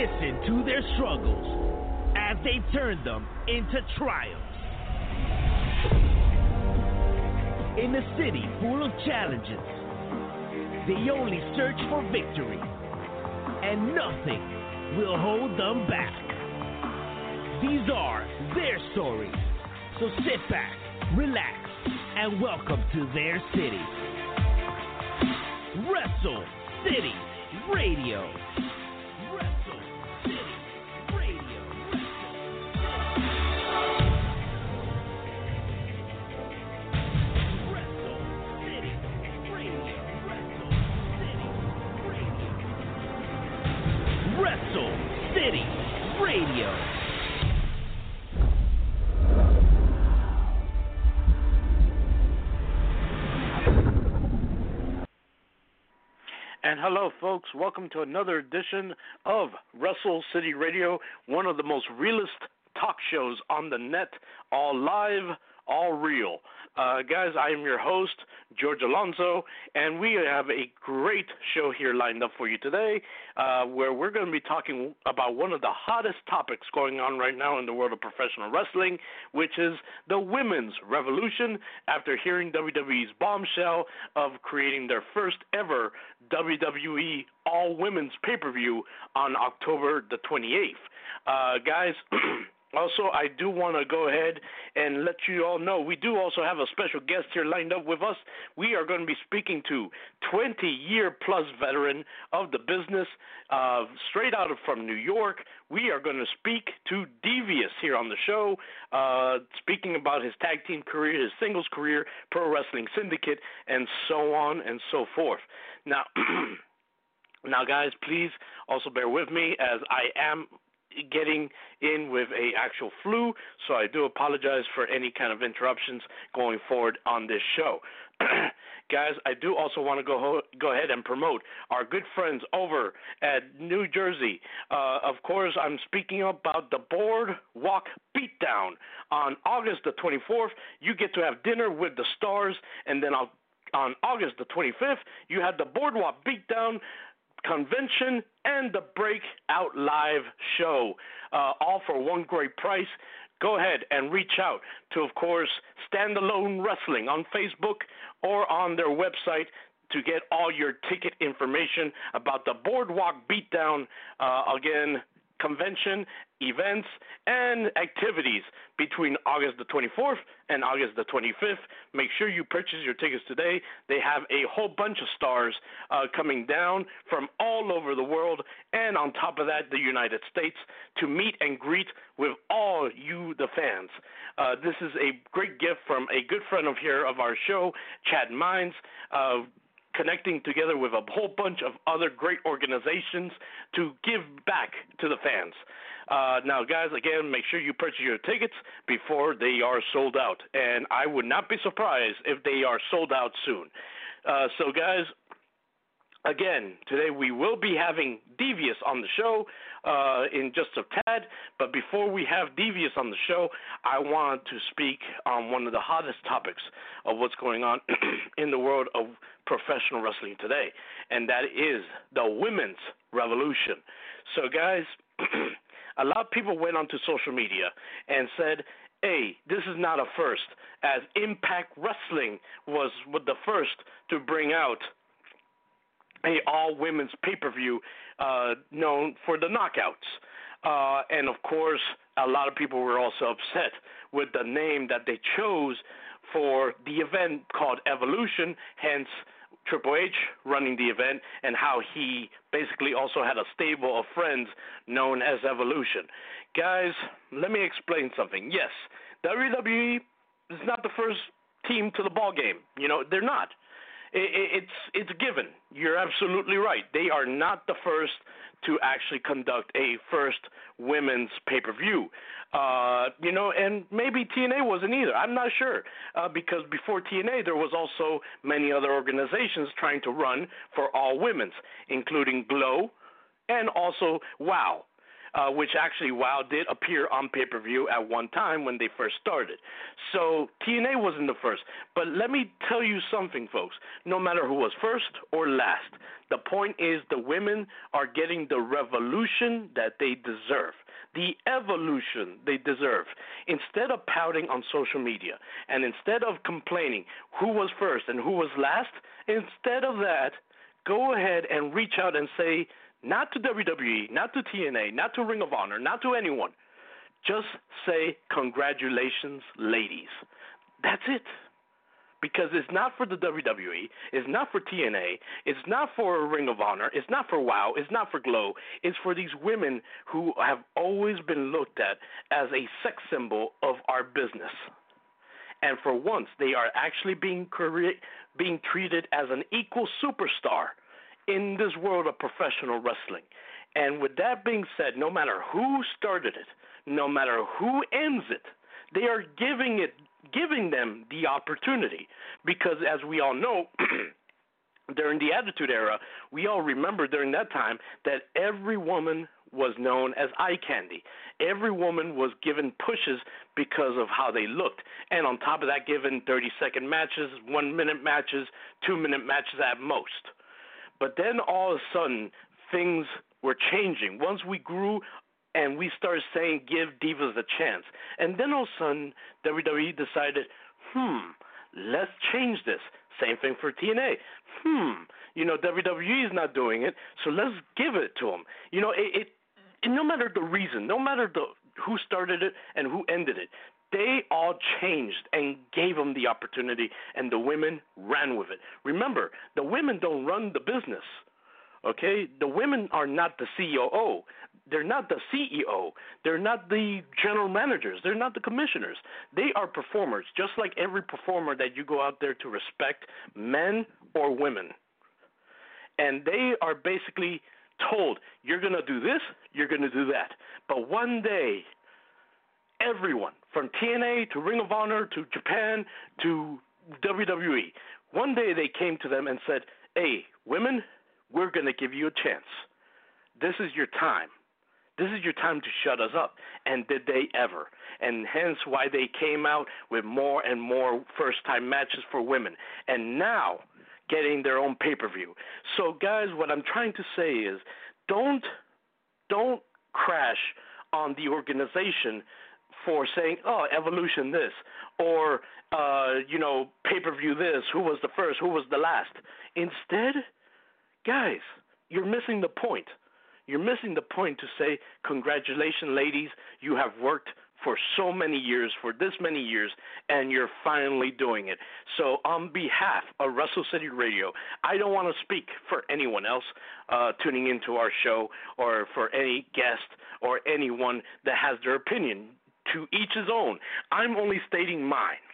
Listen to their struggles as they turn them into triumphs. In a city full of challenges, they only search for victory, and nothing will hold them back. These are their stories. So sit back, relax, and welcome to their city. Wrestle City Radio. Radio. And hello, folks. Welcome to another edition of Wrestle City Radio, one of the most realist talk shows on the net, all live, all real. Uh, guys, I am your host, George Alonso, and we have a great show here lined up for you today uh, where we're going to be talking about one of the hottest topics going on right now in the world of professional wrestling, which is the women's revolution after hearing WWE's bombshell of creating their first ever WWE all women's pay per view on October the 28th. Uh, guys, Also, I do want to go ahead and let you all know we do also have a special guest here lined up with us. We are going to be speaking to 20 year plus veteran of the business, uh, straight out of from New York. We are going to speak to Devious here on the show, uh, speaking about his tag team career, his singles career, Pro Wrestling Syndicate, and so on and so forth. Now, now, guys, please also bear with me as I am getting in with a actual flu, so I do apologize for any kind of interruptions going forward on this show. Guys, I do also want to go ho- go ahead and promote our good friends over at New Jersey. Uh, of course, I'm speaking about the Boardwalk Beatdown on August the 24th. You get to have dinner with the stars, and then I'll, on August the 25th, you have the Boardwalk Beatdown convention and the Breakout Live show, uh, all for one great price. Go ahead and reach out to, of course, Standalone Wrestling on Facebook or on their website to get all your ticket information about the Boardwalk Beatdown. Uh, again, convention, events, and activities between August the 24th and August the 25th. Make sure you purchase your tickets today. They have a whole bunch of stars uh, coming down from all over the world, and on top of that, the United States to meet and greet with all you, the fans. Uh, this is a great gift from a good friend of here of our show, Chad Mines. Uh, connecting together with a whole bunch of other great organizations to give back to the fans. Uh, now, guys, again, make sure you purchase your tickets before they are sold out. And I would not be surprised if they are sold out soon. Uh, so, guys, again, today we will be having Devious on the show uh, in just a tad. But before we have Devious on the show, I want to speak on one of the hottest topics of what's going on in the world of professional wrestling today, and that is the women's revolution. So, guys, a lot of people went onto social media and said, hey, this is not a first, as Impact Wrestling was the first to bring out a all women's pay per view uh, known for the knockouts. Uh, and of course, a lot of people were also upset with the name that they chose for the event called Evolution, hence Triple H running the event and how he basically also had a stable of friends known as Evolution. Guys, let me explain something. Yes, WWE is not the first team to the ball game. You know, they're not. It's it's given. You're absolutely right. They are not the first to actually conduct a first women's pay per view. Uh, you know, and maybe TNA wasn't either. I'm not sure uh, because before TNA there was also many other organizations trying to run for all women's, including Glow and also WOW uh, which actually WoW did appear on pay per view at one time when they first started. So TNA wasn't the first. But let me tell you something, folks. No matter who was first or last, the point is the women are getting the revolution that they deserve the evolution they deserve. Instead of pouting on social media and instead of complaining who was first and who was last, instead of that, go ahead and reach out and say, not to WWE, not to TNA, not to Ring of Honor, not to anyone. Just say, Congratulations, ladies. That's it. Because it's not for the WWE, it's not for TNA, it's not for Ring of Honor, it's not for WOW, it's not for Glow. It's for these women who have always been looked at as a sex symbol of our business. And for once, they are actually being, being treated as an equal superstar in this world of professional wrestling. And with that being said, no matter who started it, no matter who ends it, they are giving it giving them the opportunity because as we all know during the attitude era, we all remember during that time that every woman was known as eye candy. Every woman was given pushes because of how they looked. And on top of that, given 30 second matches, one minute matches, two minute matches at most. But then all of a sudden, things were changing. Once we grew and we started saying, give divas a chance. And then all of a sudden, WWE decided, hmm, let's change this. Same thing for TNA. Hmm, you know, WWE is not doing it, so let's give it to them. You know, it, it no matter the reason, no matter the who started it and who ended it, they all changed and gave them the opportunity, and the women ran with it. Remember, the women don't run the business. Okay, the women are not the COO. They're not the CEO. They're not the general managers. They're not the commissioners. They are performers, just like every performer that you go out there to respect, men or women. And they are basically told, you're going to do this, you're going to do that. But one day, everyone from TNA to Ring of Honor to Japan to WWE. One day they came to them and said, Hey, women, we're going to give you a chance. This is your time. This is your time to shut us up. And did they ever? And hence why they came out with more and more first time matches for women. And now getting their own pay per view. So guys, what I'm trying to say is don't don't crash on the organization for saying, "Oh, evolution this," or uh, you know, pay per view this. Who was the first? Who was the last? Instead, guys, you're missing the point. You're missing the point to say, "Congratulations, ladies! You have worked for so many years, for this many years, and you're finally doing it. So, on behalf of Wrestle City Radio, I don't want to speak for anyone else uh, tuning into our show or for any guest or anyone that has their opinion to each his own. I'm only stating mine.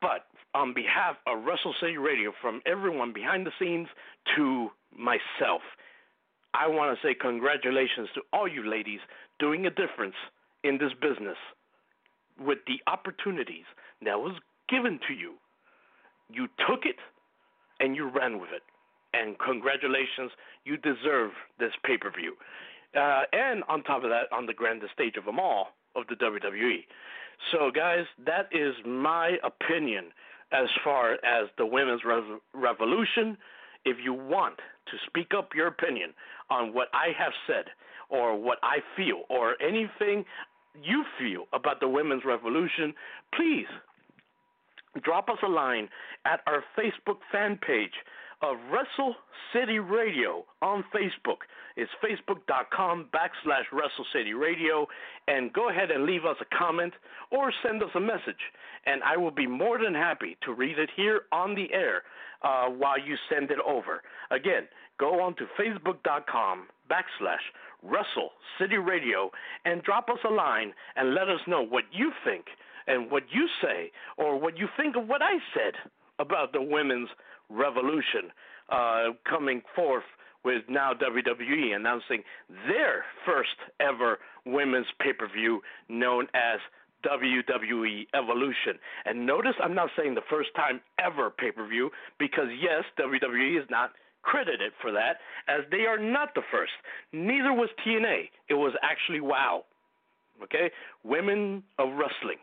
But on behalf of Wrestle City Radio, from everyone behind the scenes to myself, I want to say congratulations to all you ladies doing a difference in this business with the opportunities that was given to you. You took it and you ran with it. And congratulations, you deserve this pay per view. Uh, and on top of that, on the grandest stage of them all, of the WWE. So, guys, that is my opinion as far as the women's rev- revolution. If you want to speak up your opinion on what I have said, or what I feel, or anything you feel about the women's revolution, please drop us a line at our Facebook fan page of Wrestle City Radio on Facebook. It's facebook.com backslash Wrestle City Radio. And go ahead and leave us a comment or send us a message. And I will be more than happy to read it here on the air uh, while you send it over. Again, go on to facebook.com backslash Wrestle City Radio and drop us a line and let us know what you think and what you say or what you think of what I said about the women's revolution uh, coming forth with now WWE announcing their first ever women's pay per view known as WWE Evolution. And notice I'm not saying the first time ever pay per view because, yes, WWE is not credited for that, as they are not the first. Neither was TNA. It was actually WOW. Okay? Women of Wrestling.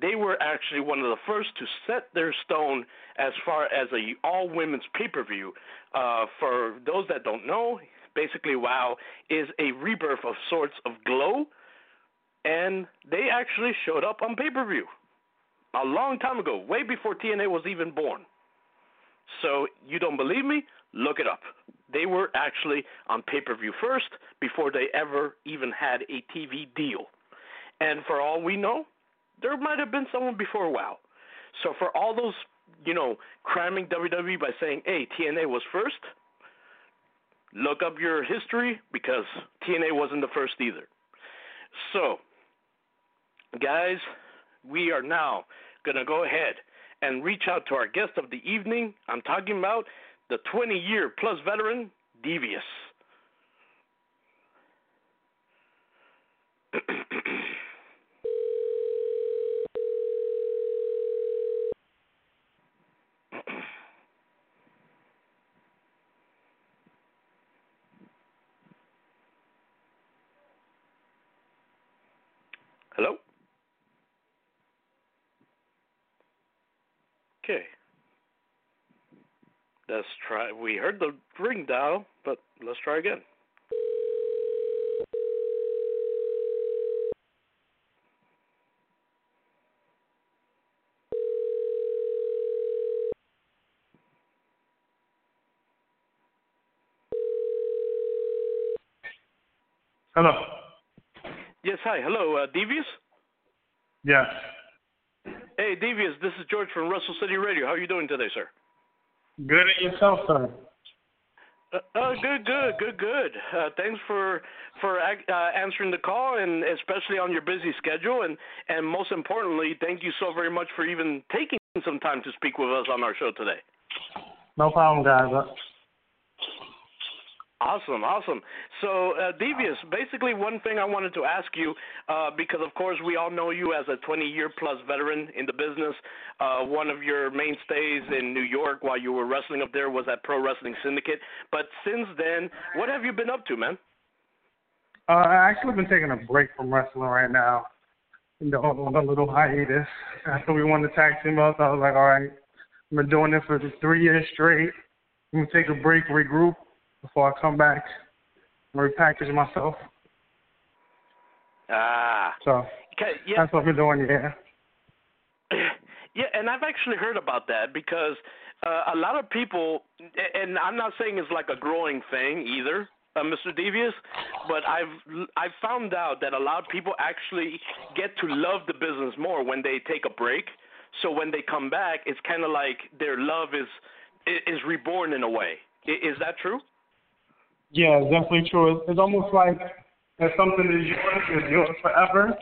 They were actually one of the first to set their stone as far as a all women's pay per view. Uh, for those that don't know, basically WOW is a rebirth of sorts of Glow, and they actually showed up on pay per view a long time ago, way before TNA was even born. So you don't believe me? Look it up. They were actually on pay per view first before they ever even had a TV deal. And for all we know, there might have been someone before WoW. So for all those, you know, cramming WWE by saying, hey, TNA was first, look up your history because TNA wasn't the first either. So, guys, we are now going to go ahead and reach out to our guest of the evening. I'm talking about the 20 year plus veteran, Devious. Hello? Okay. Let's try. We heard the ring dial, but let's try again. Hello. Yes, hi. Hello, uh, Devious? Yes. Hey, Devious, this is George from Wrestle City Radio. How are you doing today, sir? Good at yourself, sir. Uh, uh, good, good, good, good. Uh, thanks for for uh, answering the call, and especially on your busy schedule, and and most importantly, thank you so very much for even taking some time to speak with us on our show today. No problem, guys. Awesome, awesome. So, uh, Devious, basically, one thing I wanted to ask you, uh, because of course we all know you as a 20 year plus veteran in the business. Uh, one of your mainstays in New York while you were wrestling up there was at Pro Wrestling Syndicate. But since then, what have you been up to, man? Uh, I actually been taking a break from wrestling right now. You know, on a little hiatus. After we won the tag team belts, I was like, all right, I've been doing this for three years straight. I'm gonna take a break, regroup, before I come back and repackage myself. Ah. So yeah. that's what we're doing, yeah. Yeah, and I've actually heard about that because uh, a lot of people, and I'm not saying it's like a growing thing either, uh, Mr. Devious, but I've I've found out that a lot of people actually get to love the business more when they take a break. So when they come back, it's kind of like their love is is reborn in a way. Is that true? Yeah, definitely true. It's, almost like if something is yours, it's yours forever.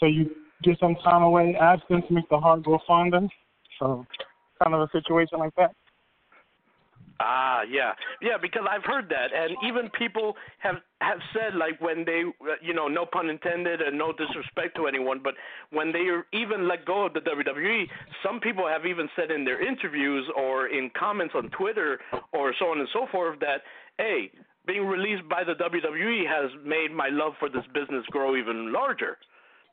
So you get some time away. Absence makes the heart grow fonder. So kind of a situation like that. Ah, yeah, yeah. Because I've heard that, and even people have have said like when they, you know, no pun intended, and no disrespect to anyone, but when they even let go of the WWE, some people have even said in their interviews or in comments on Twitter or so on and so forth that, hey, being released by the WWE has made my love for this business grow even larger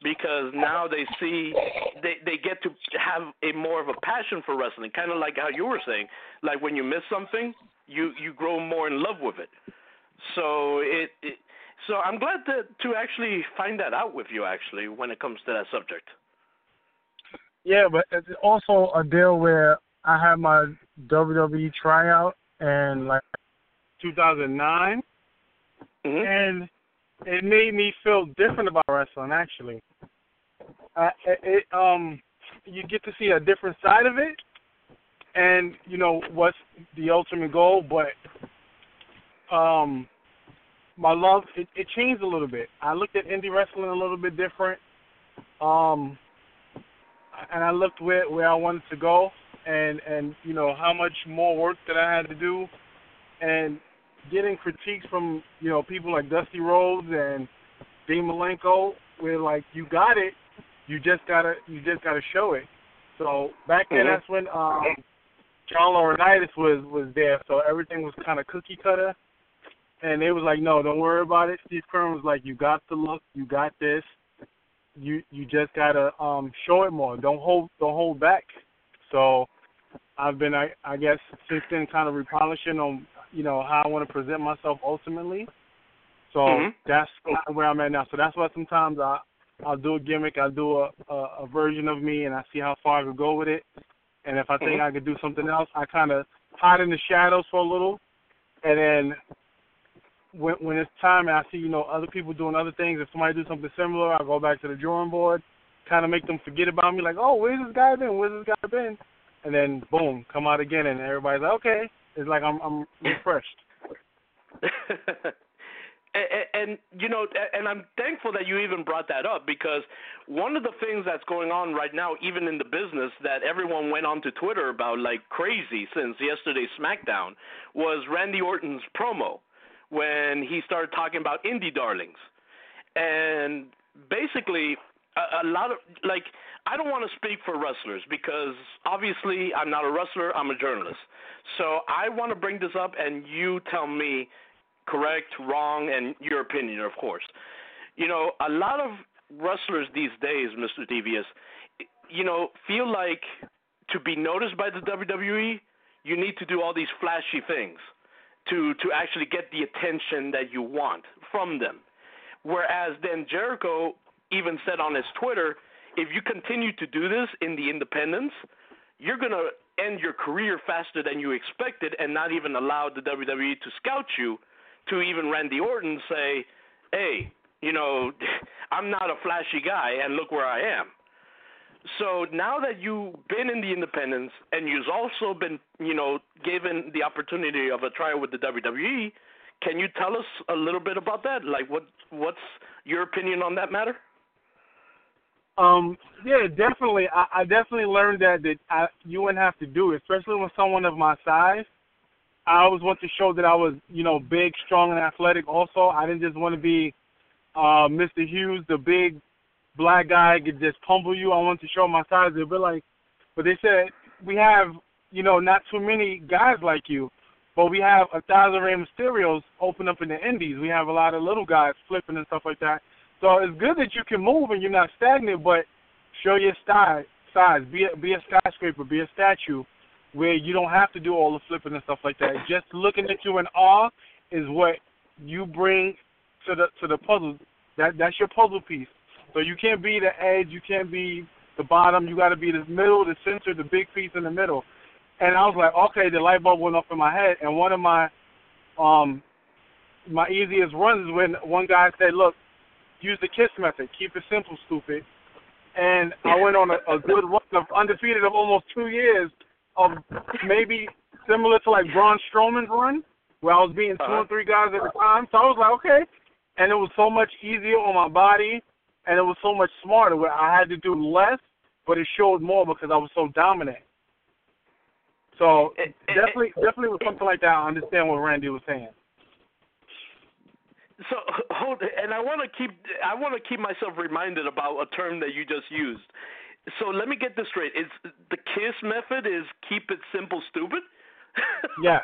because now they see they they get to have a more of a passion for wrestling kind of like how you were saying. Like when you miss something you you grow more in love with it. So it, it so I'm glad to to actually find that out with you actually when it comes to that subject. Yeah but it's also a deal where I had my WWE tryout and like 2009, Mhm. and it made me feel different about wrestling. Actually, it, it um you get to see a different side of it, and you know what's the ultimate goal. But um, my love it, it changed a little bit. I looked at indie wrestling a little bit different. Um, and I looked where where I wanted to go, and and you know how much more work that I had to do, and getting critiques from you know people like Dusty Rhodes and Dean Malenko, where like you got it, you just gotta you just gotta show it. So back then, Mhm. that's when um, John Laurinaitis was was there, so everything was kind of cookie cutter, and they was like, no, don't worry about it. Steve Keirn was like, you got the look, you got this you you just gotta um show it more. Don't hold don't hold back. So I've been I I guess since then kind of repolishing on you know how I want to present myself ultimately. So Mhm. that's where I'm at now. So that's why sometimes I I'll do a gimmick, I'll do a, a a version of me, and I see how far I could go with it. And if I think Mhm. I could do something else, I kind of hide in the shadows for a little, and then when when it's time and I see you know other people doing other things, if somebody do something similar, I go back to the drawing board, kind of make them forget about me, like, oh, where's this guy been? Where's this guy been? And then boom, come out again, and everybody's like, okay, it's like I'm I'm refreshed. and, and you know, and I'm thankful that you even brought that up because one of the things that's going on right now, even in the business, that everyone went onto Twitter about like crazy since yesterday's SmackDown, was Randy Orton's promo when he started talking about indie darlings, and basically a, lot of like I don't want to speak for wrestlers because obviously I'm not a wrestler, I'm a journalist. So I want to bring this up and you tell me correct, wrong, and your opinion, of course. You know, a lot of wrestlers these days, Mr. Devious, you know, feel like to be noticed by the WWE, you need to do all these flashy things to to actually get the attention that you want from them. Whereas then Jericho even said on his Twitter, if you continue to do this in the independents, you're gonna end your career faster than you expected, and not even allow the WWE to scout you. To even Randy Orton say, "Hey, you know, I'm not a flashy guy, and look where I am." So now that you've been in the independents and you've also been, you know, given the opportunity of a trial with the WWE, can you tell us a little bit about that? Like, what what's your opinion on that matter? Um, yeah, definitely. I, I definitely learned that that I, you wouldn't have to do it, especially with someone of my size. I always want to show that I was, you know, big, strong, and athletic. Also, I didn't just want to be uh, Mr. Hughes, the big black guy, could just pummel you. I wanted to show my size. They'd be like, but they said we have, you know, not too many guys like you, but we have a thousand Rey Mysterios open up in the Indies. We have a lot of little guys flipping and stuff like that. So it's good that you can move and you're not stagnant, but show your style, size. Be a, be a skyscraper, be a statue, where you don't have to do all the flipping and stuff like that. Just looking at you in awe is what you bring to the to the puzzle. That that's your puzzle piece. So you can't be the edge, you can't be the bottom. You got to be the middle, the center, the big piece in the middle. And I was like, okay, the light bulb went off in my head. And one of my um my easiest runs is when one guy said, look use the KISS method. Keep it simple, stupid. And I went on a, a good run of undefeated of almost two years of maybe similar to like Braun Strowman's run, where I was beating two Uh-huh. and three guys at a time. So I was like, okay. And it was so much easier on my body, and it was so much smarter where I had to do less, but it showed more because I was so dominant. So definitely, definitely with something like that, I understand what Randy was saying. So hold, and I want to keep I want to keep myself reminded about a term that you just used. So let me get this straight: is the KISS method is keep it simple, stupid? Yes.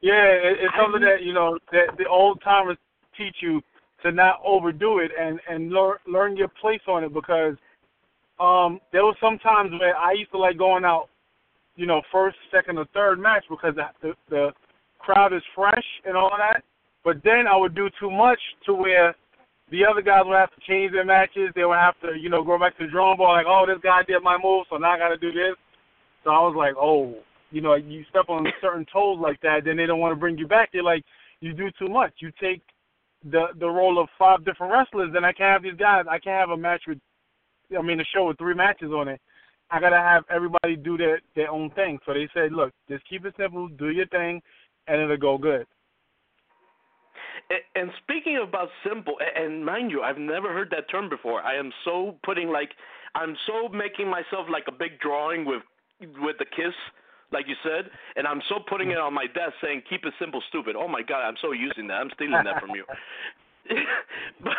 Yeah, it, it's I something knew- that you know that the old timers teach you to not overdo it and and learn learn your place on it because um there was some times where I used to like going out, you know, first, second, or third match because the the, the crowd is fresh and all that. But then I would do too much to where the other guys would have to change their matches. They would have to, you know, go back to the drawing board like, oh, this guy did my move, so now I got to do this. So I was like, oh, you know you step on certain toes like that, then they don't want to bring you back. They're like, you do too much. You take the the role of five different wrestlers, then I can't have these guys. I can't have a match with, I mean, a show with three matches on it. I gotta have everybody do their their own thing. So they said, look, just keep it simple, do your thing, and it'll go good. And speaking about simple, and mind you, I've never heard that term before. I am so putting like, I'm so making myself like a big drawing with with the kiss, like you said, and I'm so putting it on my desk saying "Keep it simple, stupid." Oh my God, I'm so using that. I'm stealing that from you. but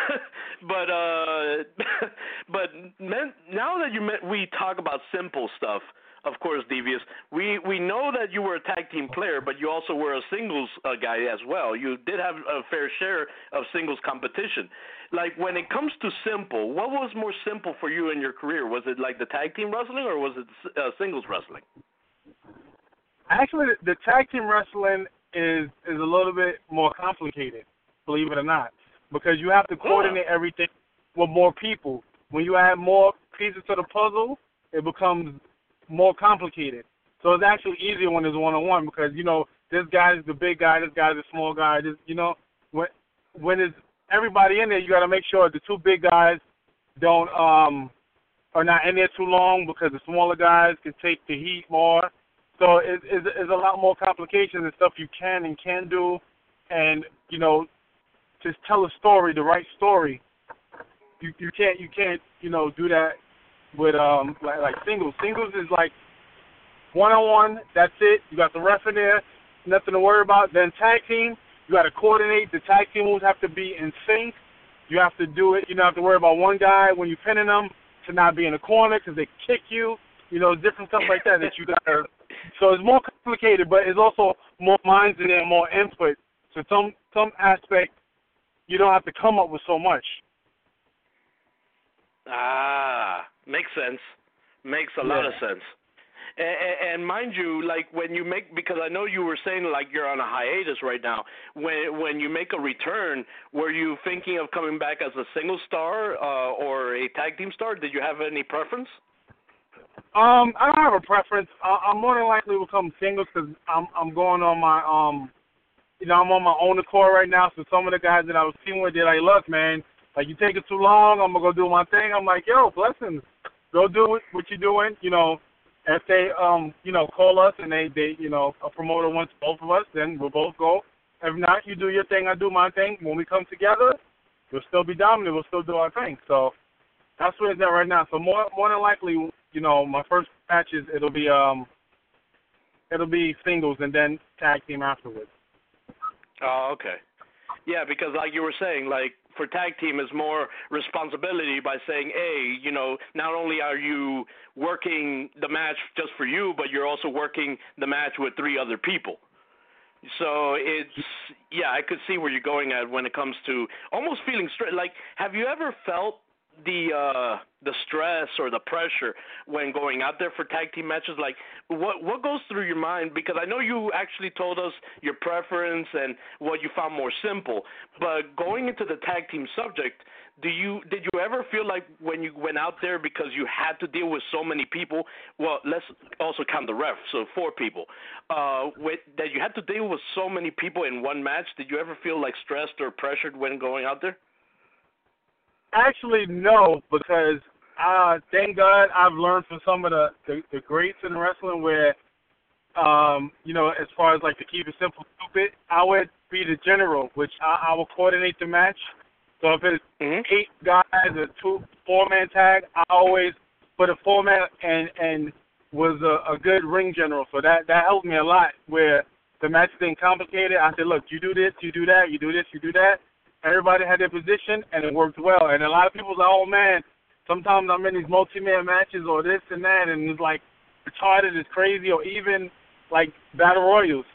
but uh but men, now that you met, we talk about simple stuff of course, Devious. We we know that you were a tag team player, but you also were a singles uh, guy as well. You did have a fair share of singles competition. Like when it comes to simple, what was more simple for you in your career? Was it like the tag team wrestling or was it uh, singles wrestling? Actually, the tag team wrestling is is a little bit more complicated, believe it or not, because you have to coordinate yeah. everything with more people. When you add more pieces to the puzzle, it becomes more complicated. So it's actually easier when it's one on one because you know this guy is the big guy, this guy is the small guy. This you know when when it's everybody in there, you got to make sure the two big guys don't um are not in there too long because the smaller guys can take the heat more. So it's, it's a lot more complications and stuff you can and can do, and you know just tell a story, the right story. You you can't you can't you know do that with um like, like singles. Singles is like one on one. That's it. You got the ref in there. Nothing to worry about. Then tag team, you got to coordinate. The tag team moves have to be in sync. You have to do it. You don't have to worry about one guy when you're pinning them to not be in the corner because they kick you. You know, different stuff like that that you got to. So it's more complicated, but it's also more minds in there, more input. So some some aspect, you don't have to come up with so much. Ah, makes sense. Makes a yeah. lot of sense. And, and mind you, like when you make, because I know you were saying like you're on a hiatus right now. When when you make a return, were you thinking of coming back as a single star uh, or a tag team star? Did you have any preference? Um, I don't have a preference. I, I'm more than likely to become singles because I'm I'm going on my um, you know, I'm on my own accord right now. So some of the guys that I was teaming with, they're like, look, man, like you take it too long, I'm gonna go do my thing. I'm like, yo, blessings. Go do what you're doing. You know, if they um, you know, call us and they they you know, a promoter wants both of us, then we'll both go. If not, you do your thing, I do my thing. When we come together, we'll still be dominant. We'll still do our thing. So that's where it's at right now. So more more than likely, you know, my first matches it'll be um, it'll be singles and then tag team afterwards. Oh, okay. Yeah, because like you were saying, like for tag team is more responsibility by saying, hey, you know, not only are you working the match just for you, but you're also working the match with three other people. So it's yeah, I could see where you're going at when it comes to almost feeling straight. Like, have you ever felt the uh the stress or the pressure when going out there for tag team matches? Like what what goes through your mind? Because I know you actually told us your preference and what you found more simple but going into the tag team subject do you did you ever feel like when you went out there because you had to deal with so many people well let's also count the ref so four people uh with that you had to deal with so many people in one match? Did you ever feel like stressed or pressured when going out there Actually, no, because uh, thank God I've learned from some of the, the the greats in wrestling where, um, you know, as far as like to keep it simple, stupid, I would be the general, which I, I will coordinate the match. So if it's mm-hmm. eight guys, or two four man tag, I always put a four man and and was a, a good ring general. So that that helped me a lot. Where the match getting complicated, I said, look, you do this, you do that, you do this, you do that, Everybody had their position, and it worked well. And a lot of people like, oh man, sometimes I'm in these multi-man matches or this and that, and it's like retarded, it's crazy, or even like battle royals.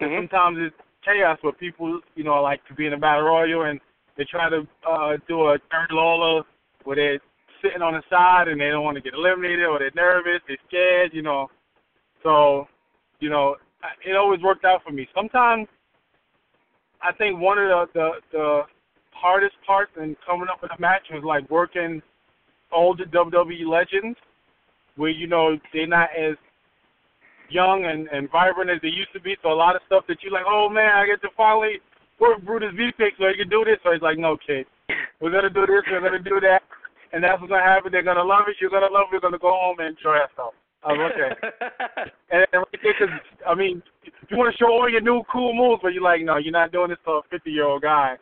Mm-hmm. And sometimes it's chaos where people, you know, like to be in a battle royal and they try to uh, do a third Lawler where they're sitting on the side and they don't want to get eliminated or they're nervous, they're scared, you know. So, you know, it always worked out for me. Sometimes I think one of the, the the hardest parts in coming up with a match was like working older WWE legends, where you know they're not as young and and vibrant as they used to be. So a lot of stuff that you like, oh man, I get to finally work Brutus Beefcake so he can do this. So he's like, no kid, we're gonna do this, we're gonna do that, and that's what's gonna happen. They're gonna love it. You're gonna love it. You're gonna go home and enjoy yourself. I was okay. and, and cause I mean, you want to show all your new cool moves, but you're like, no, you're not doing this to a 50 year old guy.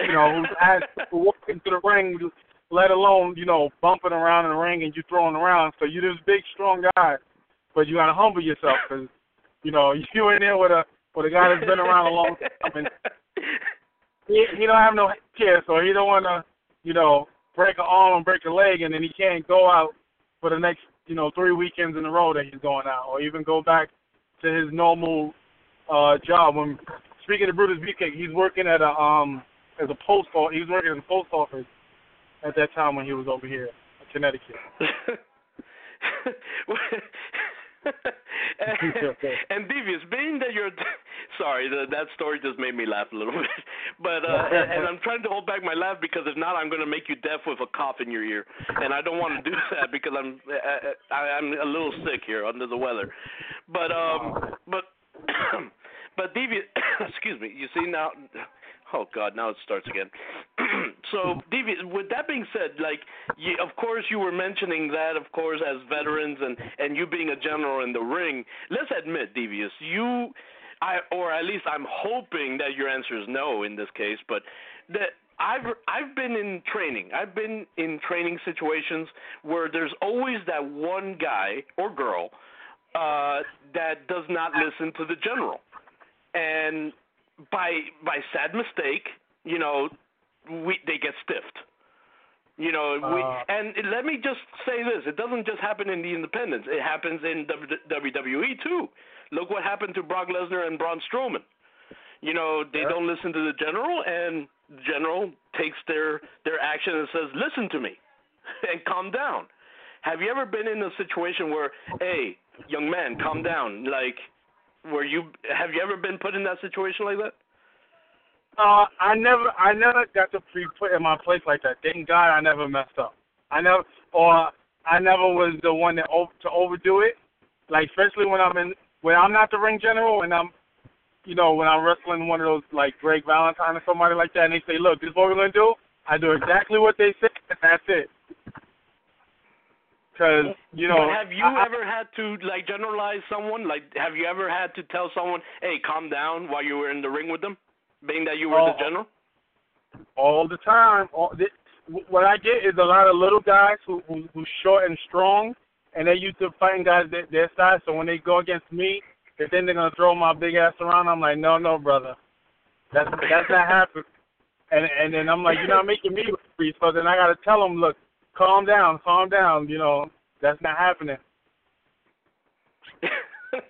You know, who's asked to walk into the ring, let alone you know bumping around in the ring and you throwing around. So you're this big, strong guy, but you gotta humble yourself because you know you in there with a with a guy that's been around a long time and he, he don't have no care, so he don't want to you know break an arm and break a leg, and then he can't go out for the next you know three weekends in a row that he's going out, or even go back to his normal uh job. When speaking of Brutus Beefcake, he's working at a um as a post office. he was working in the post office at that time when he was over here in Connecticut. and, and devious, being that you're sorry, the, that story just made me laugh a little bit. But uh, and, I'm trying to hold back my laugh because if not, I'm going to make you deaf with a cough in your ear, and I don't want to do that because I'm I, I'm a little sick here under the weather. But um, but but devious, excuse me. You see now Oh God, now it starts again. so, Devious, with that being said, like, you, of course, you were mentioning that, of course, as veterans and and you being a general in the ring. Let's admit, Devious, you, I, or at least I'm hoping that your answer is no in this case, but that I've I've been in training. I've been in training situations where there's always that one guy or girl uh, that does not listen to the general, and by by sad mistake, you know, we they get stiffed. You know, uh, we and let me just say this: it doesn't just happen in the independents; it happens in WWE too. Look what happened to Brock Lesnar and Braun Strowman. You know, they don't listen to the general, and the general takes their their action and says, "Listen to me, and calm down." Have you ever been in a situation where, hey, young man, calm down? Like, were you have you ever been put in that situation like that? Uh, I never, I never got to be put in my place like that. Thank God, I never messed up. I never, or I never was the one that over, to overdo it. Like especially when I'm in, when I'm not the ring general, and I'm, you know, when I'm wrestling one of those like Greg Valentine or somebody like that, and they say, "Look, this is what we're gonna do." I do exactly what they say, and that's it. Because you know, but have you I, ever had to like generalize someone? Like, have you ever had to tell someone, "Hey, calm down," while you were in the ring with them, being that you were all, the oh. general? All the time. All, this, what I get is a lot of little guys who, who who's short and strong, and they used to fighting guys that their size. So when they go against me, they think they're gonna throw my big ass around. I'm like, no, no, brother, that's that's not happening. And and then I'm like, you're not making me free. So then I gotta tell them, look, calm down, calm down. You know, that's not happening.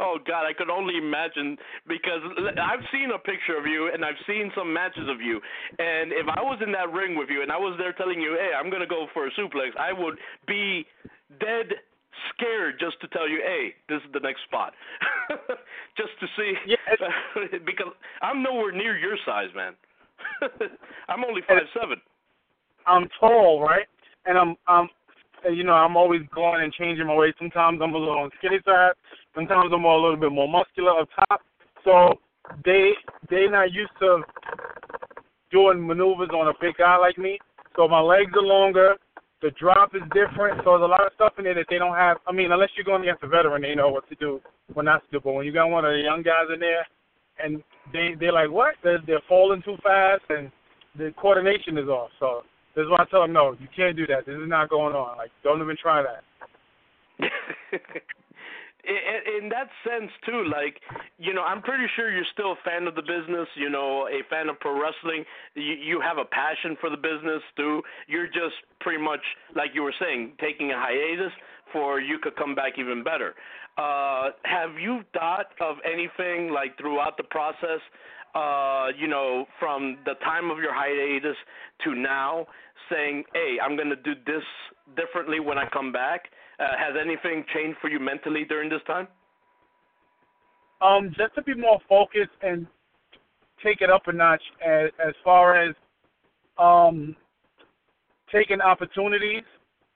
oh God, I could only imagine because I've seen a picture of you and I've seen some matches of you, and if I was in that ring with you and I was there telling you, hey, I'm gonna go for a suplex, I would be dead scared just to tell you, hey, this is the next spot, just to see, yeah, because I'm nowhere near your size, man. I'm only five seven. I'm tall, right? And I'm I'm you know, I'm always going and changing my weight. Sometimes I'm a little on skinny side. Sometimes I'm a little bit more muscular up top. So they they not used to doing maneuvers on a big guy like me. So my legs are longer. The drop is different. So there's a lot of stuff in there that they don't have. I mean, unless you're going against a veteran, they know what to do, what not to do. But when you got one of the young guys in there, and they they're like, what? They're, they're falling too fast, and the coordination is off. So this is why I tell them, no, you can't do that. This is not going on. Like, don't even try that. in, in that sense too like you know i'm pretty sure you're still a fan of the business you know a fan of pro wrestling you you have a passion for the business too you're just pretty much like you were saying taking a hiatus for you could come back even better uh have you thought of anything like throughout the process uh, you know, from the time of your hiatus to now, saying, "Hey, I'm going to do this differently when I come back." Uh, has anything changed for you mentally during this time? Um, just to be more focused and take it up a notch as as far as um taking opportunities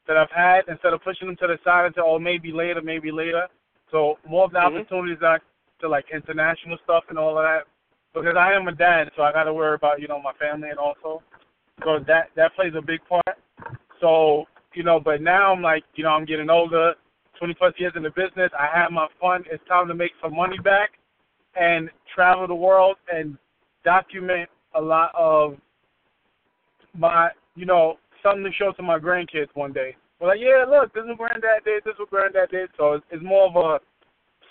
that I've had instead of pushing them to the side and say, oh, maybe later, maybe later. So more of the Mhm. opportunities are to like international stuff and all of that. Because I am a dad, so I got to worry about you know my family and also. So that that plays a big part. So you know, but now I'm like, you know, I'm getting older, 20 plus years in the business. I have my fun. It's time to make some money back and travel the world and document a lot of my, you know, something to show to my grandkids one day. We're like, yeah, look, this is what granddad did. This is what granddad did. So it's, it's more of a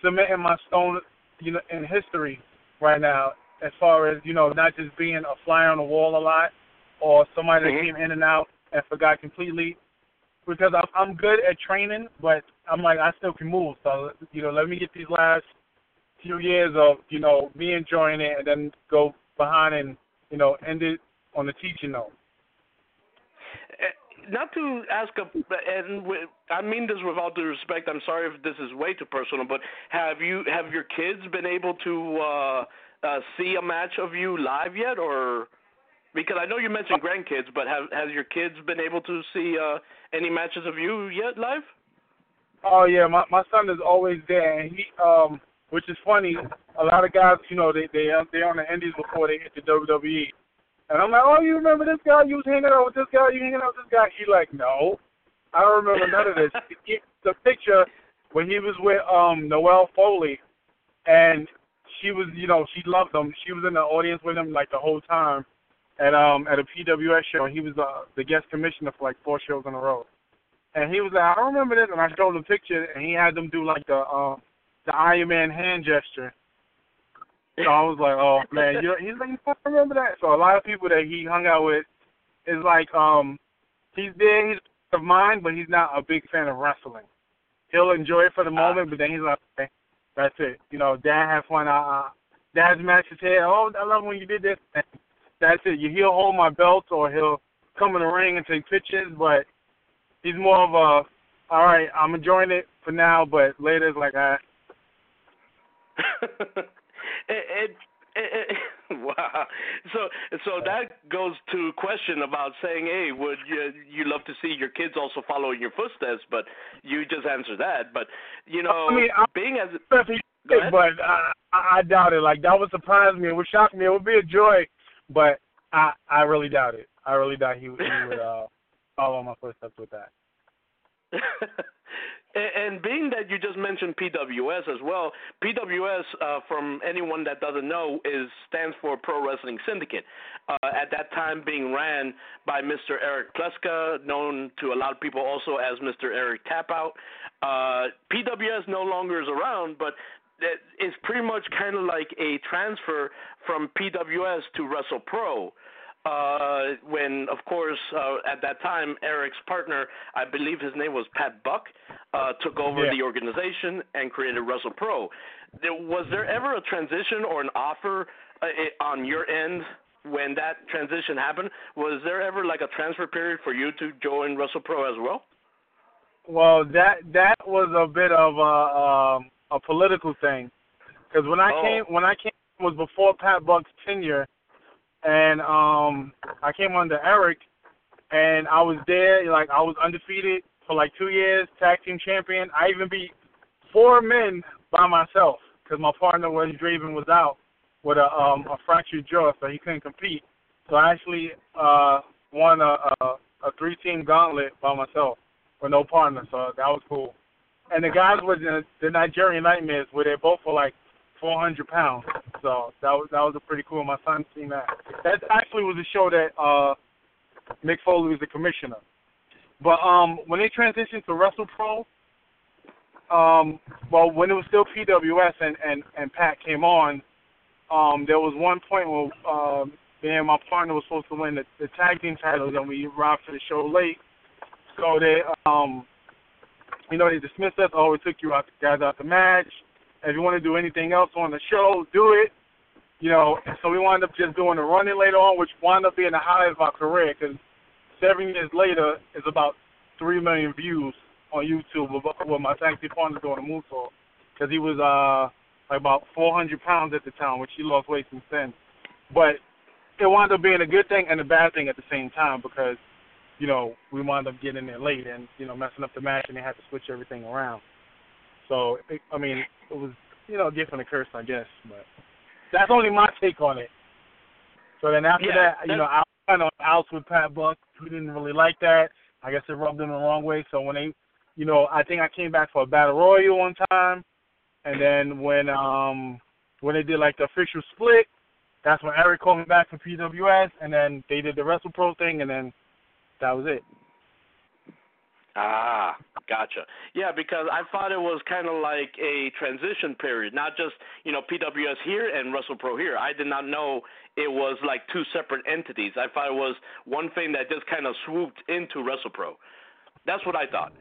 cementing my stone, you know, in history right now. As far as you know, not just being a fly on the wall a lot, or somebody Mhm. that came in and out and forgot completely. Because I'm I'm good at training, but I'm like I still can move. So you know, let me get these last few years of you know me enjoying it, and then go behind and you know end it on the teaching note. Uh, Not to ask, a, and wi- I mean this with all due respect. I'm sorry if this is way too personal, but have you have your kids been able to uh, uh, see a match of you live yet, or because I know you mentioned grandkids, but have has your kids been able to see uh, any matches of you yet live? Oh yeah, my my son is always there, and he um, which is funny. A lot of guys, you know, they they they're on the Indies before they hit the WWE, and I'm like, oh, you remember this guy? You was hanging out with this guy? You hanging out with this guy? He like, no, I don't remember none of this. He- the picture when he was with um Noelle Foley, and she was, you know, she loved him. She was in the audience with him like the whole time, at um at a PWS show. He was uh, the guest commissioner for like four shows in a row. And he was like, I remember this, and I showed him the picture, and he had them do like the uh, the Iron Man hand gesture. So I was like, oh man, you know, he's like, I remember that. So a lot of people that he hung out with is like, um, he's there, he's of mine, but he's not a big fan of wrestling. He'll enjoy it for the moment, but then he's like, okay, that's it. You know, dad had fun. Uh, dad's match is. Oh, I love when you did this. And that's it. He'll hold my belt or he'll come in the ring and take pictures, but he's more of a, all right, I'm enjoying it for now, but later it's like, uh, it, it, it, wow. So so that goes to question about saying, hey, would you you love to see your kids also follow in your footsteps? But you just answered that. But you know, I mean, I- being as If Go ahead. but I, I I doubt it. Like that would surprise me. It would shock me. It would be a joy, but I I really doubt it. I really doubt he, would- he would uh, follow my footsteps with that. and, being that you just mentioned PWS as well, PWS, uh, from anyone that doesn't know, is stands for Pro Wrestling Syndicate. Uh, at that time, being ran by Mr. Eric Pleska, known to a lot of people also as Mr. Eric Tapout. Uh, PWS no longer is around, but it's pretty much kind of like a transfer from PWS to Wrestle Pro uh, when, of course, uh, at that time, Eric's partner, I believe his name was Pat Buck, uh, took over Yeah. the organization and created WrestlePro. There, was there ever a transition or an offer uh, on your end when that transition happened? Was there ever like a transfer period for you to join WrestlePro as well? Well, that that was a bit of a um, a political thing, because when I Oh. came when I came it was before Pat Buck's tenure, and um I came under Eric, and I was there like I was undefeated for like two years, tag team champion. I even beat four men by myself because my partner was Draven was out with a um a fractured jaw, so he couldn't compete. So I actually uh won a a, a three team gauntlet by myself with no partner, so that was cool. And the guys were the, the Nigerian Nightmares, where they both were like 400 pounds. So that was that was a pretty cool. My son seen that. That actually was a show that uh Mick Foley was the commissioner. But um when they transitioned to Wrestle Pro, um well when it was still PWS and and and Pat came on, um there was one point where um me and my partner was supposed to win the, the tag team titles and we arrived to the show late. So they um you know they dismissed us. Oh, we took you out guys out the match. If you want to do anything else on the show, do it. You know, so we wound up just doing the running later on, which wound up being the highlight of our career because seven years later is about three million views on YouTube with, with my team partner doing a moonsault because he was uh like about 400 pounds at the time, which he lost weight since then. But it wound up being a good thing and a bad thing at the same time because you know, we wound up getting there late and you know messing up the match, and they had to switch everything around. So it, I mean, it was you know a gift and a curse, I guess. But that's only my take on it. So then after Yeah, that, you know, I kind of out with Pat Buck. He didn't really like that. I guess it rubbed him the wrong way. So when they, you know, I think I came back for a battle royal one time, and then when um when they did like the official split, that's when Eric called me back for PWS, and then they did the Wrestle Pro thing, and then that was it. Ah, gotcha. Yeah, because I thought it was kind of like a transition period, not just you know PWS here and Wrestle WrestlePro here. I did not know it was like two separate entities. I thought it was one thing that just kind of swooped into Wrestle WrestlePro. That's what I thought.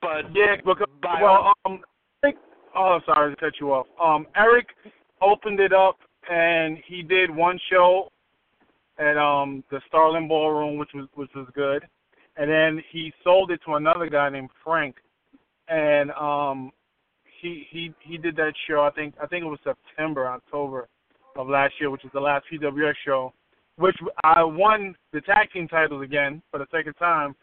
But Yeah, because by well, um, I think, oh, sorry to cut you off. Um, Eric opened it up, and he did one show at um the Starland Ballroom, which was which was good, and then he sold it to another guy named Frank, and um he he he did that show. I think I think it was September, October of last year, which was the last PWS show, which I won the tag team titles again for the second time.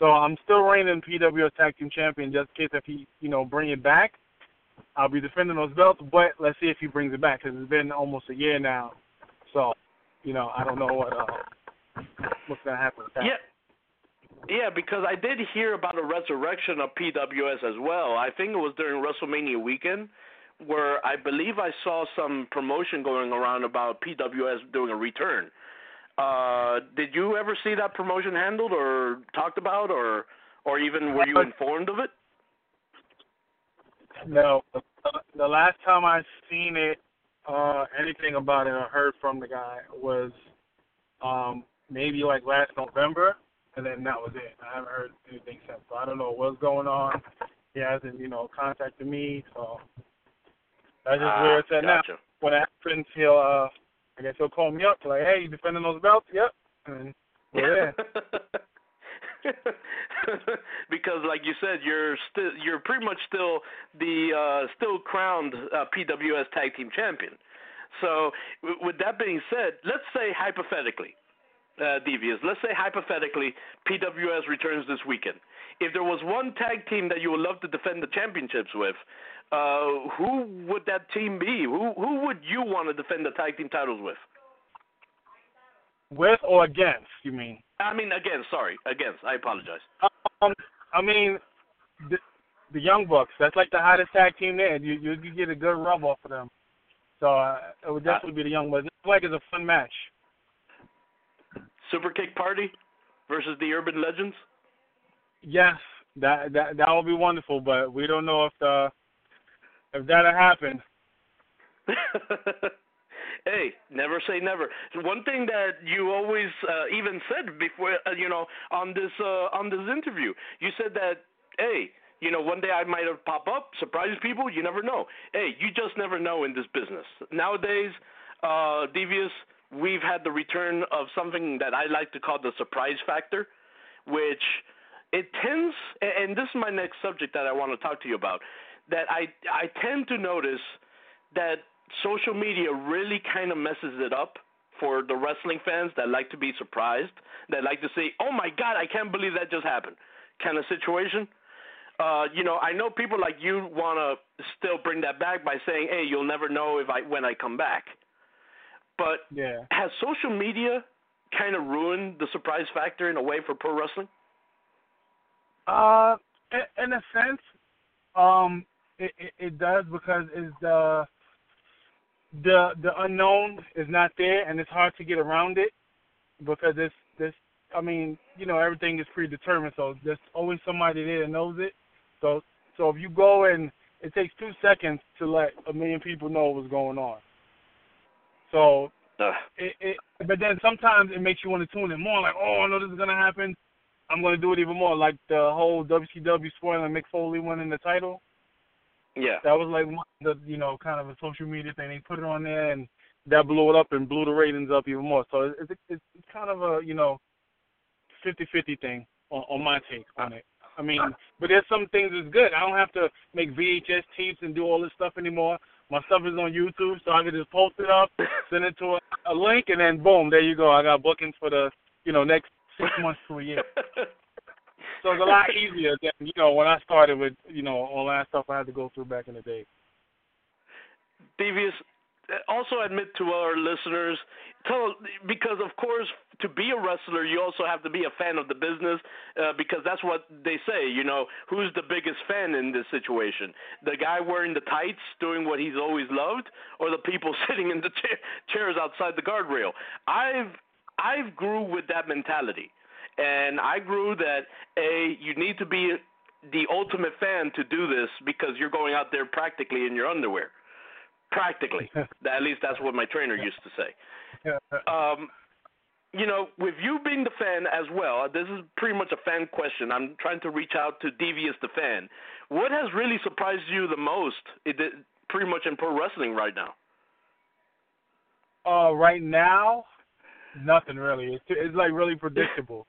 So I'm still reigning PWS Tag Team Champion just in case if he, you know, bring it back. I'll be defending those belts, but let's see if he brings it back because it's been almost a year now. So, you know, I don't know what uh, what's gonna happen with that. Yeah. Yeah, because I did hear about a resurrection of PWS as well. I think it was during WrestleMania weekend where I believe I saw some promotion going around about PWS doing a return. Uh, did you ever see that promotion handled or talked about or or even were you informed of it? No, the, last time I seen it, uh, anything about it or heard from the guy was um maybe like last November, and then that was it. I haven't heard anything since. So I don't know what's going on. He hasn't, you know, contacted me, so that's just Ah, where it's at now. gotcha. When it happens, he'll, uh, I guess he'll call me up like, "Hey, you defending those belts?" Yep. And there. because like you said you're still you're pretty much still the uh still crowned uh, PWS tag team champion. So w- with that being said, let's say hypothetically uh Devious, let's say hypothetically PWS returns this weekend. If there was one tag team that you would love to defend the championships with, uh who would that team be? Who who would you want to defend the tag team titles with? With or against? You mean? I mean again, sorry, against. I apologize. Um, I mean, the, the Young Bucks. That's like the hottest tag team there. You you, you get a good rub off of them. So uh, it would definitely be the Young Bucks. It's like it's a fun match. Super Kick Party versus the Urban Legends. Yes, that that that will be wonderful. But we don't know if the if that'll happen. hey, never say never. One thing that you always uh, even said before, uh, you know, on this uh, on this interview, you said that, hey, you know, one day I might have pop up, surprise people. You never know. Hey, you just never know in this business. Nowadays, uh, Devious, we've had the return of something that I like to call the surprise factor, which it tends, and this is my next subject that I want to talk to you about, that I I tend to notice that social media really kind of messes it up for the wrestling fans that like to be surprised, that like to say, "Oh my God, I can't believe that just happened," kind of situation. Uh, you know, I know people like you want to still bring that back by saying, "Hey, you'll never know if I when I come back." But Yeah. has social media kind of ruined the surprise factor in a way for pro wrestling? Uh, in, in a sense, um, it, it it does because it's the the the unknown is not there, and it's hard to get around it because it's this. I mean, you know, everything is predetermined, so there's always somebody there that knows it. So so if you go and it takes two seconds to let a million people know what's going on. So it, it but then sometimes it makes you want to tune in more like, oh, I know this is gonna happen. I'm gonna do it even more. Like the whole WCW spoiling Mick Foley winning the title. Yeah. That was like one of the you know kind of a social media thing. They put it on there and that blew it up and blew the ratings up even more. So it's it's, it's kind of a you know fifty-fifty thing on, on my take on it. I mean, but there's some things that's good. I don't have to make VHS tapes and do all this stuff anymore. My stuff is on YouTube, so I can just post it up, send it to a, a link, and then boom, there you go. I got bookings for the you know next six months to a year. So it's a lot easier than you know when I started with you know all that stuff I had to go through back in the day. Devious, also admit to our listeners, tell because of course to be a wrestler you also have to be a fan of the business uh, because that's what they say. You know who's the biggest fan in this situation? The guy wearing the tights doing what he's always loved, or the people sitting in the cha- chairs outside the guardrail? I've I've grew with that mentality, and I grew that a you need to be the ultimate fan to do this because you're going out there practically in your underwear practically. At least that's what my trainer used to say. Um, you know, with you being the fan as well, this is pretty much a fan question. I'm trying to reach out to Devious the fan. What has really surprised you the most, it, pretty much in pro wrestling right now? Uh, right now, nothing really. It's, it's like really predictable.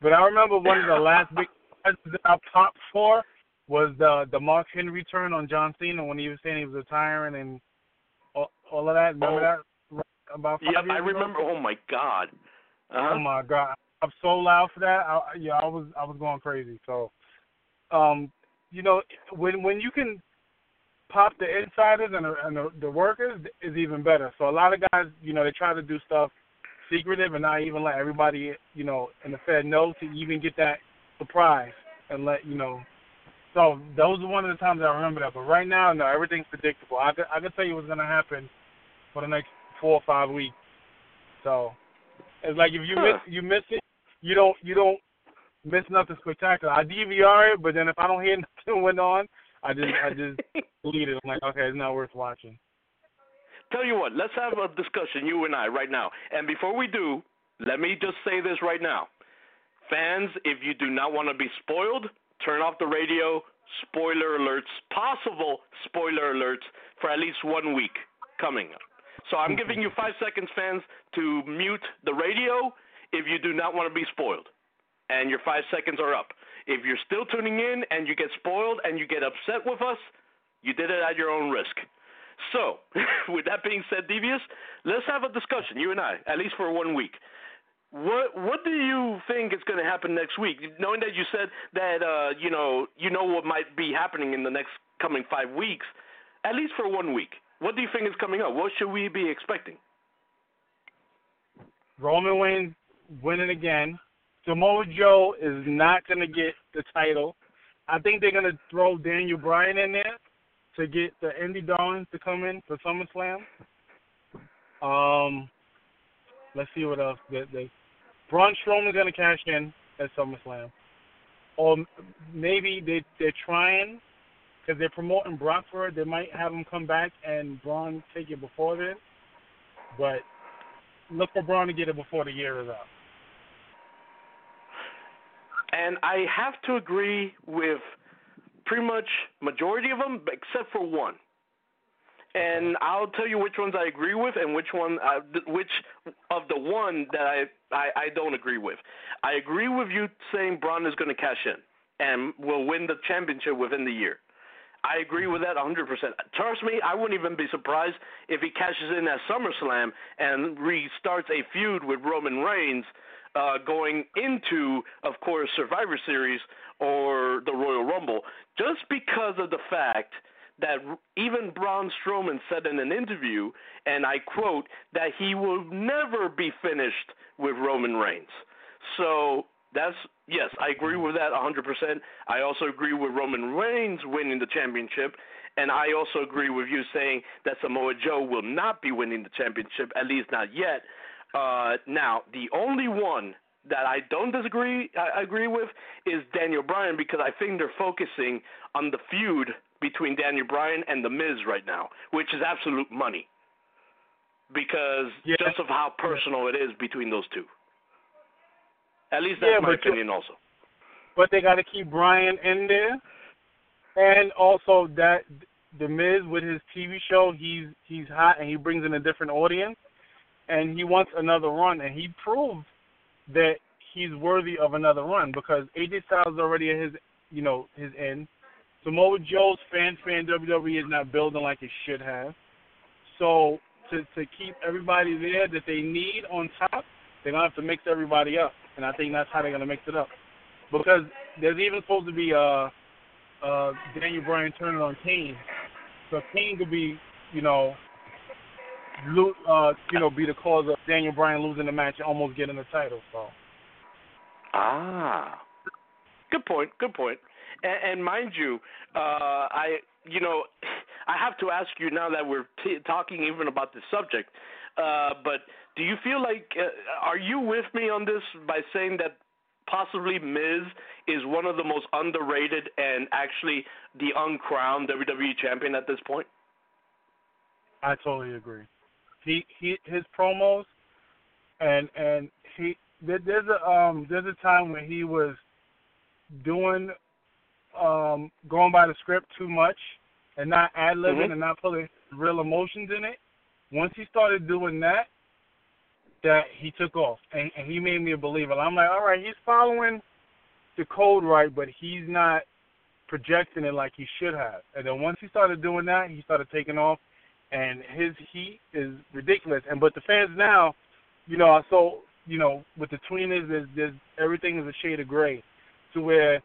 But I remember one of the last big that I popped for was the the Mark Henry turn on John Cena when he was saying he was retiring and all, all of that. Remember Oh. that? About five Yeah, I ago? remember. Oh my God. Uh-huh. Oh my god, I'm so loud for that. I, yeah, I was I was going crazy. So, um, you know, when when you can pop the insiders and the, and the, the workers is even better. So a lot of guys, you know, they try to do stuff secretive and not even let everybody, you know, in the Fed know to even get that surprise and let you know. So those are one of the times I remember that. But right now, no, everything's predictable. I I could tell you what's gonna happen for the next four or five weeks. So it's like if you Huh. miss you miss it, you don't you don't miss nothing spectacular. I DVR it, but then if I don't hear nothing went on, I just I just delete it. I'm like, okay, it's not worth watching. Tell you what, let's have a discussion, you and I, right now. And before we do, let me just say this right now. Fans, if you do not want to be spoiled, turn off the radio. Spoiler alerts, possible spoiler alerts for at least one week coming up. So I'm mm-hmm. giving you five seconds, fans, to mute the radio if you do not want to be spoiled. And your five seconds are up. If you're still tuning in and you get spoiled and you get upset with us, you did it at your own risk. So, with that being said, Devious, let's have a discussion, you and I, at least for one week. What what do you think is going to happen next week? Knowing that you said that uh, you know you know what might be happening in the next coming five weeks, at least for one week. What do you think is coming up? What should we be expecting? Roman Reigns winning again. Samoa Joe is not going to get the title. I think they're going to throw Daniel Bryan in there to get the Indy Darlings to come in for SummerSlam. Um, let's see what else. The, the Braun Strowman's to cash in at SummerSlam, or maybe they they're trying because they're promoting Brock for it. They might have him come back and Braun take it before then, but look for Braun to get it before the year is up. And I have to agree with pretty much majority of them, except for one. And I'll tell you which ones I agree with and which one, uh, which of the one that I, I I don't agree with. I agree with you saying Braun is going to cash in and will win the championship within the year. I agree with that 100%. Trust me, I wouldn't even be surprised if he cashes in at SummerSlam and restarts a feud with Roman Reigns uh, going into, of course, Survivor Series or the Royal Rumble, just because of the fact that even Braun Strowman said in an interview, and I quote, that he will never be finished with Roman Reigns. So that's yes, I agree with that 100%. I also agree with Roman Reigns winning the championship, and I also agree with you saying that Samoa Joe will not be winning the championship, at least not yet. Uh, now, the only one that I don't disagree I agree with is Daniel Bryan because I think they're focusing on the feud between Daniel Bryan and The Miz right now, which is absolute money. Because Yeah. just of how personal it is between those two. At least that's Yeah, my opinion also. but they got to keep Bryan in there, and also that the Miz with his TV show, he's he's hot and he brings in a different audience, and he wants another run, and he proved that he's worthy of another run because AJ Styles is already at his you know his end. Samoa Joe's fan fan WWE is not building like it should have, so to to keep everybody there that they need on top, they're gonna have to mix everybody up. and I think that's how they're gonna mix it up. Because there's even supposed to be uh uh Daniel Bryan turning on Kane, so Kane could be, you know, lo- uh, you know, be the cause of Daniel Bryan losing the match and almost getting the title. So. Ah, good point. Good point. And, and mind you, uh, I you know, I have to ask you now that we're t- talking even about this subject. Uh, but do you feel like uh, are you with me on this by saying that possibly Miz is one of the most underrated and actually the uncrowned WWE champion at this point? I totally agree. He he his promos and and he there's a um there's a time when he was doing um going by the script too much and not ad libbing Mhm. and not putting real emotions in it. Once he started doing that, that he took off and, and he made me a believer. I'm like, all right, he's following the code right, but he's not projecting it like he should have. And then once he started doing that, he started taking off, and his heat is ridiculous. And but the fans now, you know, so you know, with the tweeners, there's, there's everything is a shade of gray, to where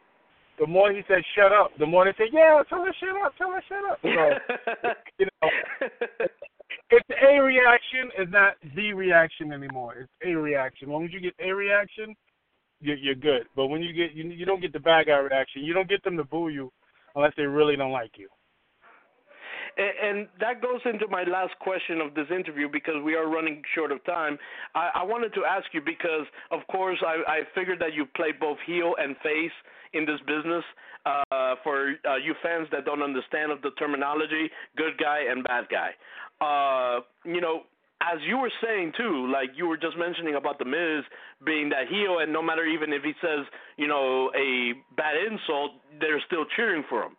the more he said shut up, the more they say, yeah, tell her shut up, tell her shut up. So you know, it's a reaction. It's not the reaction anymore. It's a reaction. As long as you get a reaction, you're, you're good. But when you get you, you don't get the bad guy reaction. You don't get them to boo you unless they really don't like you. And, that goes into my last question of this interview because we are running short of time. I, I wanted to ask you because, of course, I, I figured that you play both heel and face in this business. Uh, for uh, you fans that don't understand of the terminology, good guy and bad guy. Uh, you know, as you were saying too, like you were just mentioning about the Miz being that heel, and no matter even if he says, you know, a bad insult, they're still cheering for him.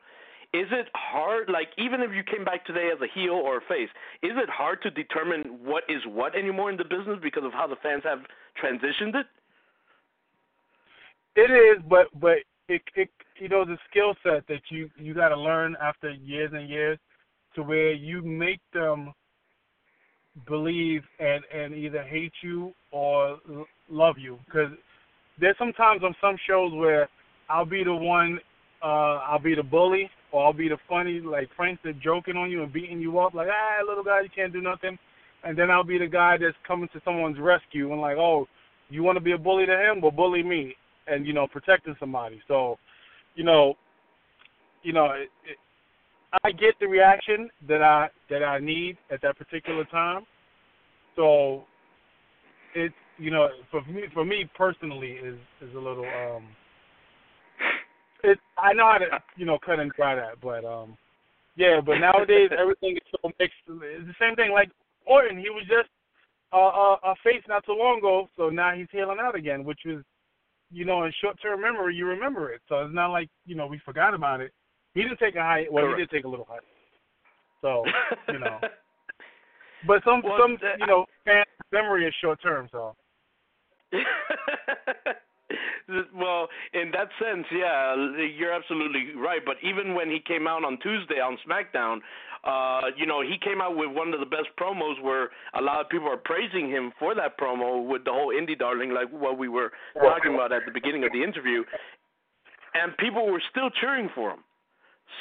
Is it hard, like even if you came back today as a heel or a face, is it hard to determine what is what anymore in the business because of how the fans have transitioned it? It is, but but it it you know the skill set that you you got to learn after years and years to where you make them believe and and either hate you or l- love you because there's sometimes on some shows where I'll be the one uh I'll be the bully or I'll be the funny like prankster joking on you and beating you up like ah little guy you can't do nothing. And then I'll be the guy that's coming to someone's rescue and like oh you want to be a bully to him? Well bully me and you know protecting somebody. So you know you know it, it, I get the reaction that I that I need at that particular time. So it's you know for me for me personally is is a little um it I know how to you know cut and dry that but um yeah but nowadays everything is so mixed it's the same thing like Orton he was just a a, a face not too long ago so now he's heeling out again which was you know in short term memory you remember it so it's not like you know we forgot about it he didn't take a high. Well, Correct. he did take a little high. So you know, but some Well, some uh, you know fan memory is short term. So well, in that sense, yeah, you're absolutely right. But even when he came out on Tuesday on SmackDown, uh, you know, he came out with one of the best promos where a lot of people are praising him for that promo with the whole indie darling, like what we were talking about at the beginning of the interview, and people were still cheering for him.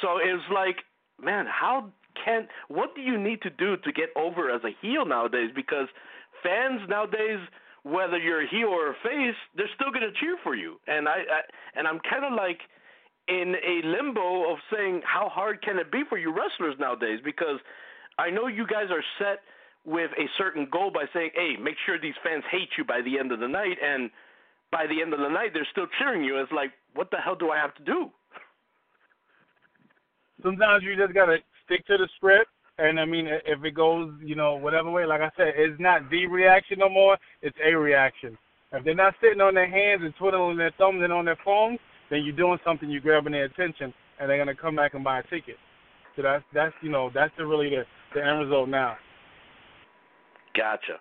So it's like, man, how can what do you need to do to get over as a heel nowadays? Because fans nowadays, whether you're a heel or a face, they're still going to cheer for you. And I, I and I'm kind of like in a limbo of saying how hard can it be for you wrestlers nowadays? Because I know you guys are set with a certain goal by saying, hey, make sure these fans hate you by the end of the night, and by the end of the night they're still cheering you. It's like, what the hell do I have to do? sometimes you just gotta stick to the script. And I mean, if it goes, you know, whatever way, like I said, it's not the reaction no more. It's a reaction. If they're not sitting on their hands and twiddling their thumbs and on their phones, then you're doing something. You're grabbing their attention, and they're gonna come back and buy a ticket. So that's that's you know that's the really the the end result now. Gotcha.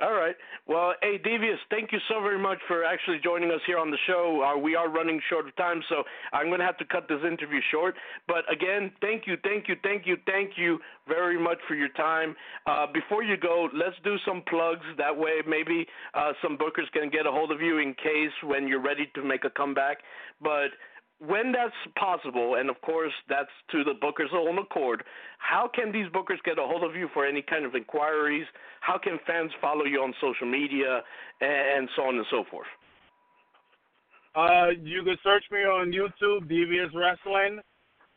All right. Well, hey, Devious, thank you so very much for actually joining us here on the show. Uh, we are running short of time, so I'm going to have to cut this interview short. But again, thank you, thank you, thank you, thank you very much for your time. Uh, before you go, let's do some plugs. That way, maybe uh, some bookers can get a hold of you in case when you're ready to make a comeback. But when that's possible, and of course that's to the booker's own accord, how can these bookers get a hold of you for any kind of inquiries? How can fans follow you on social media and so on and so forth? Uh, you can search me on YouTube, Devious Wrestling.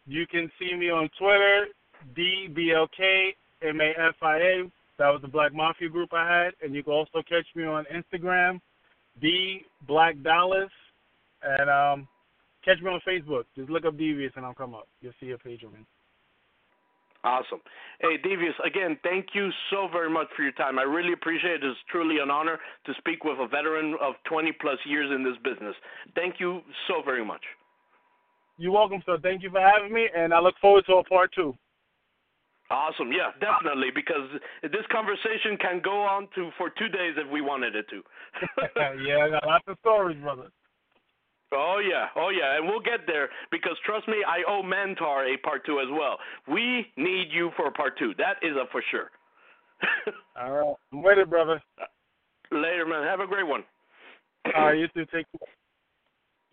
You can see me on Twitter, DBLKMAFIA. That was the Black Mafia group I had. And you can also catch me on Instagram, D Black Dallas. And um, Catch me on Facebook. Just look up Devious and I'll come up. You'll see a page of me. Awesome. Hey, Devious, again, thank you so very much for your time. I really appreciate it. It's truly an honor to speak with a veteran of 20 plus years in this business. Thank you so very much. You're welcome, sir. Thank you for having me, and I look forward to a part two. Awesome. Yeah, definitely, because this conversation can go on to for two days if we wanted it to. yeah, I got lots of stories, brother. Oh yeah, oh yeah, and we'll get there because trust me, I owe Mantaur a part two as well. We need you for a part two. That is a for sure. All right, I'm with it, brother. Uh, later, man. Have a great one. All right, you too. Take care.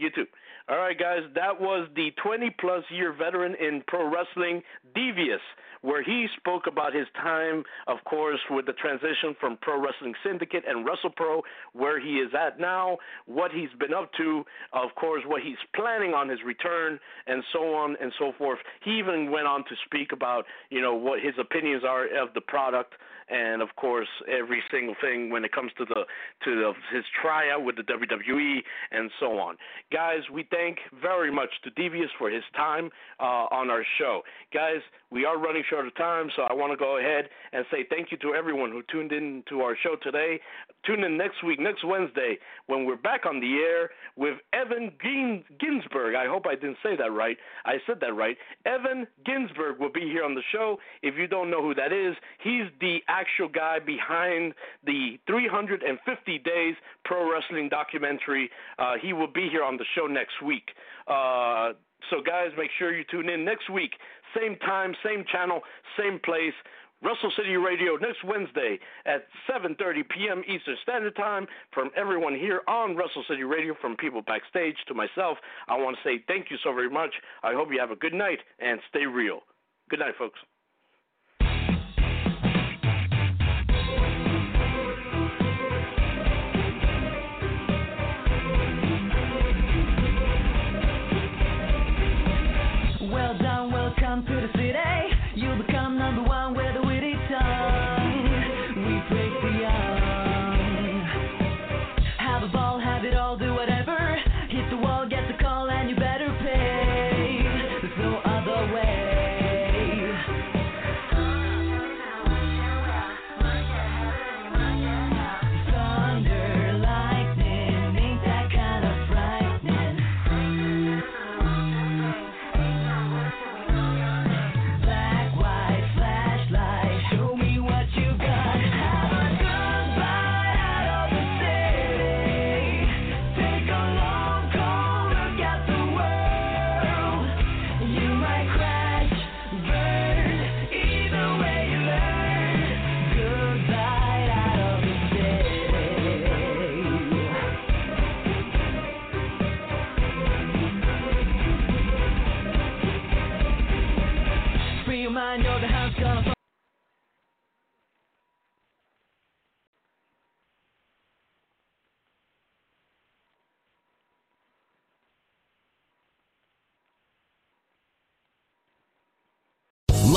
You too. All right, guys, that was the 20 plus year veteran in pro wrestling, Devious, where he spoke about his time, of course, with the transition from Pro Wrestling Syndicate and WrestlePro, where he is at now, what he's been up to, of course, what he's planning on his return, and so on and so forth. He even went on to speak about, you know, what his opinions are of the product and of course every single thing when it comes to the to the, his tryout with the WWE and so on. Guys, we thank very much to Devious for his time uh, on our show. Guys, we are running short of time, so I want to go ahead and say thank you to everyone who tuned in to our show today. Tune in next week, next Wednesday, when we're back on the air with Evan Ginzburg. I hope I didn't say that right. I said that right. Evan Ginzburg will be here on the show. If you don't know who that is, he's the actual guy behind the 350 Days Pro Wrestling documentary. Uh, he will be here on the show next week. Uh, so, guys, make sure you tune in next week. Same time, same channel, same place. Wrestle City Radio next Wednesday at 7:30 p.m. Eastern Standard Time. From everyone here on Wrestle City Radio, from people backstage to myself, I want to say thank you so very much. I hope you have a good night and stay real. Good night, folks.